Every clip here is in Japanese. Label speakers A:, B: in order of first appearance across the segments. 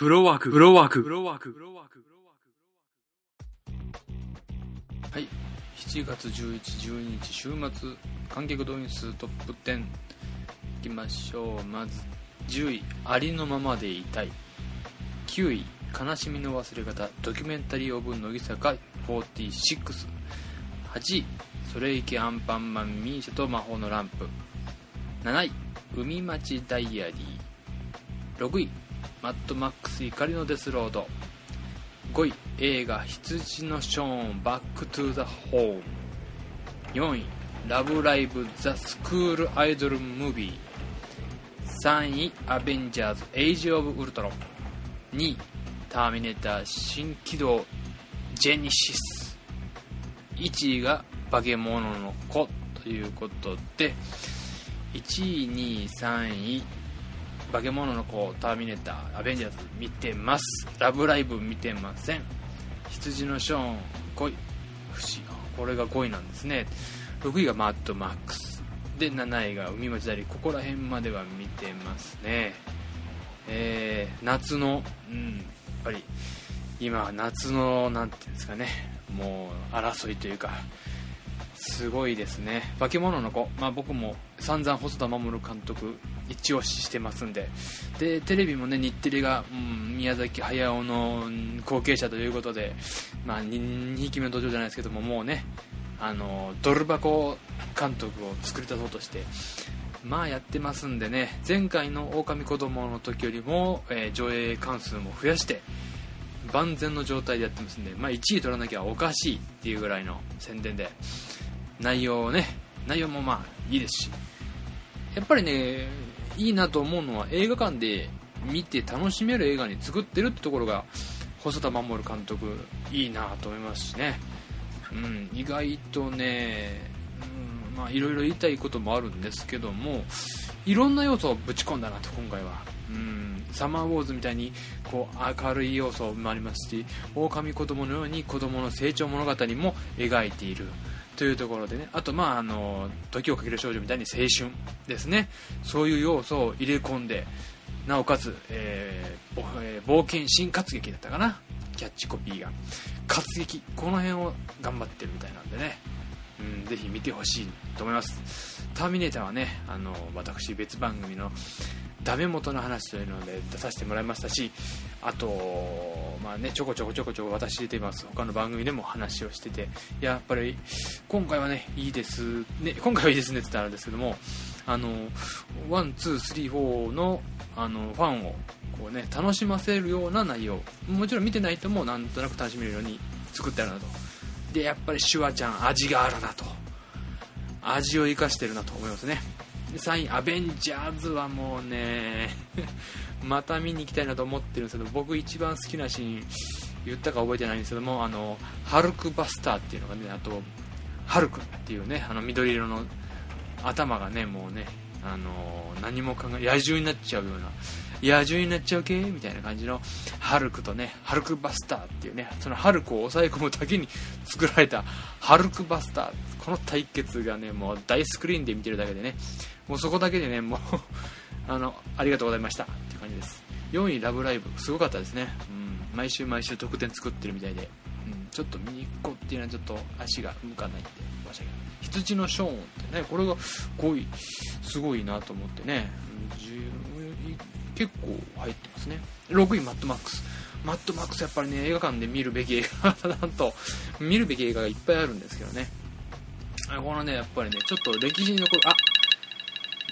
A: フロワーク、フロワーク、フロワーク、フロワーク。はい。7月11、12日、週末、観客動員数トップ10。いきましょう。まず、10位、ありのままでいたい。9位、悲しみの忘れ方、ドキュメンタリーオブ乃木坂46。8位、それいけアンパンマンミーシャと魔法のランプ。7位、海町ダイアリー。6位、マッドマックス怒りのデスロード。5位映画羊のショーンバックトゥザホーム4位ラブライブザスクールアイドルムービー3位アベンジャーズエイジオブウルトロン2位ターミネーター新起動ジェニシス1位が化け物の子ということで1位2位3位化け物の子、ターミネーター、アベンジャーズ見てます。ラブライブ見てません。羊のショーン、5位。不思議。これが5位なんですね。6位がマッドマックス。で、7位が海町ダリ。ここら辺までは見てますね。えー、夏の、うん、やっぱり、今、夏の、なんていうんですかね、もう、争いというか、すごいですね。化け物の子。まあ僕も散々細田守監督一押ししてますんで。で、テレビもね、日テレが、うん、宮崎駿の後継者ということで、まあ 2, 匹目の土壌じゃないですけども、もうね、あの、ドル箱監督を作り出そうとして、まあやってますんでね、前回の狼子供の時よりも、えー、上映関数も増やして、万全の状態でやってますんで、まあ、1位取らなきゃおかしいっていうぐらいの宣伝で、内容をね内容もまあいいですしやっぱりねいいなと思うのは映画館で見て楽しめる映画に作ってるってところが細田守監督いいなと思いますしね、うん、意外とね、いろいろ言いたいこともあるんですけどもいろんな要素をぶち込んだなと今回は、うん、サマーウォーズみたいにこう明るい要素もありますし狼子供のように子供の成長物語も描いている。というところでね。あとまああの時をかける少女みたいに青春ですね。そういう要素を入れ込んでなおかつ、えーえー、冒険新活劇だったかな。キャッチコピーが。活劇。この辺を頑張ってるみたいなんでね。うん、ぜひ見てほしいと思います。ターミネーターはね、あの、私別番組のダメ元の話というので出させてもらいましたし、あと、まあね、ちょこちょこちょこちょこ私出てます。他の番組でも話をしてて、やっぱり、今回はね、いいです、ね、今回はいいですねって言ったらあるんですけども、あの、 one、two、three、four の、あの、ファンを、こうね、楽しませるような内容。もちろん見てない人もなんとなく楽しめるように作ってあるなと。で、やっぱりシュワちゃん、味があるなと。味を生かしてるなと思いますね。3位、アベンジャーズはもうね、また見に行きたいなと思ってるんですけど、僕一番好きなシーン、言ったか覚えてないんですけども、あの、ハルクバスターっていうのがね、あと、ハルクっていうね、あの緑色の頭がね、もうね、あの何も考え、野獣になっちゃうような、野獣になっちゃう系みたいな感じの、ハルクとね、ハルクバスターっていうね、そのハルクを抑え込むだけに作られた、ハルクバスター。この対決がね、もう大スクリーンで見てるだけでね、もうそこだけでね、もうあの、ありがとうございましたっていう感じです。4位、ラブライブ。すごかったですね。うん、毎週毎週得点作ってるみたいで、ちょっと見に行こうっていうのはちょっと足が向かないんで、申し訳ない。羊のショーンってね、これが5位、すごいなと思ってね、結構入ってますね。6位、マッドマックス。マッドマックスやっぱりね、映画館で見るべき映画、なんと、見るべき映画がいっぱいあるんですけどね。このね、やっぱりね、ちょっと歴史に残る、あ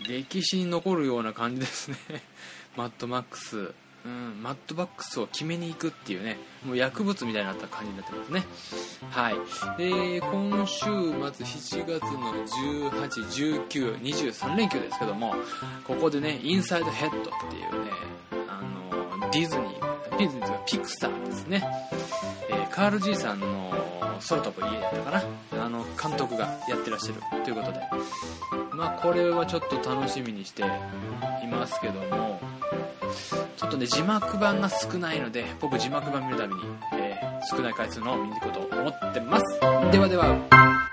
A: 歴史に残るような感じですね。マッドマックス。うん、マッドバックスを決めに行くっていうね、もう薬物みたいになった感じになってますね。はい。で、今週末7月の18、19、23連休ですけども、ここでね、インサイドヘッドっていうね、あの、ディズニー、ディズニーというかピクサーですね。えー、カール・爺さんの空飛ぶ家だったかな。あの、監督がやってらっしゃるということで。まあ、これはちょっと楽しみにしていますけども、ちょっとね、字幕版が少ないので、僕字幕版見るたびに、えー、少ない回数のを見に行こうと思ってます。ではでは。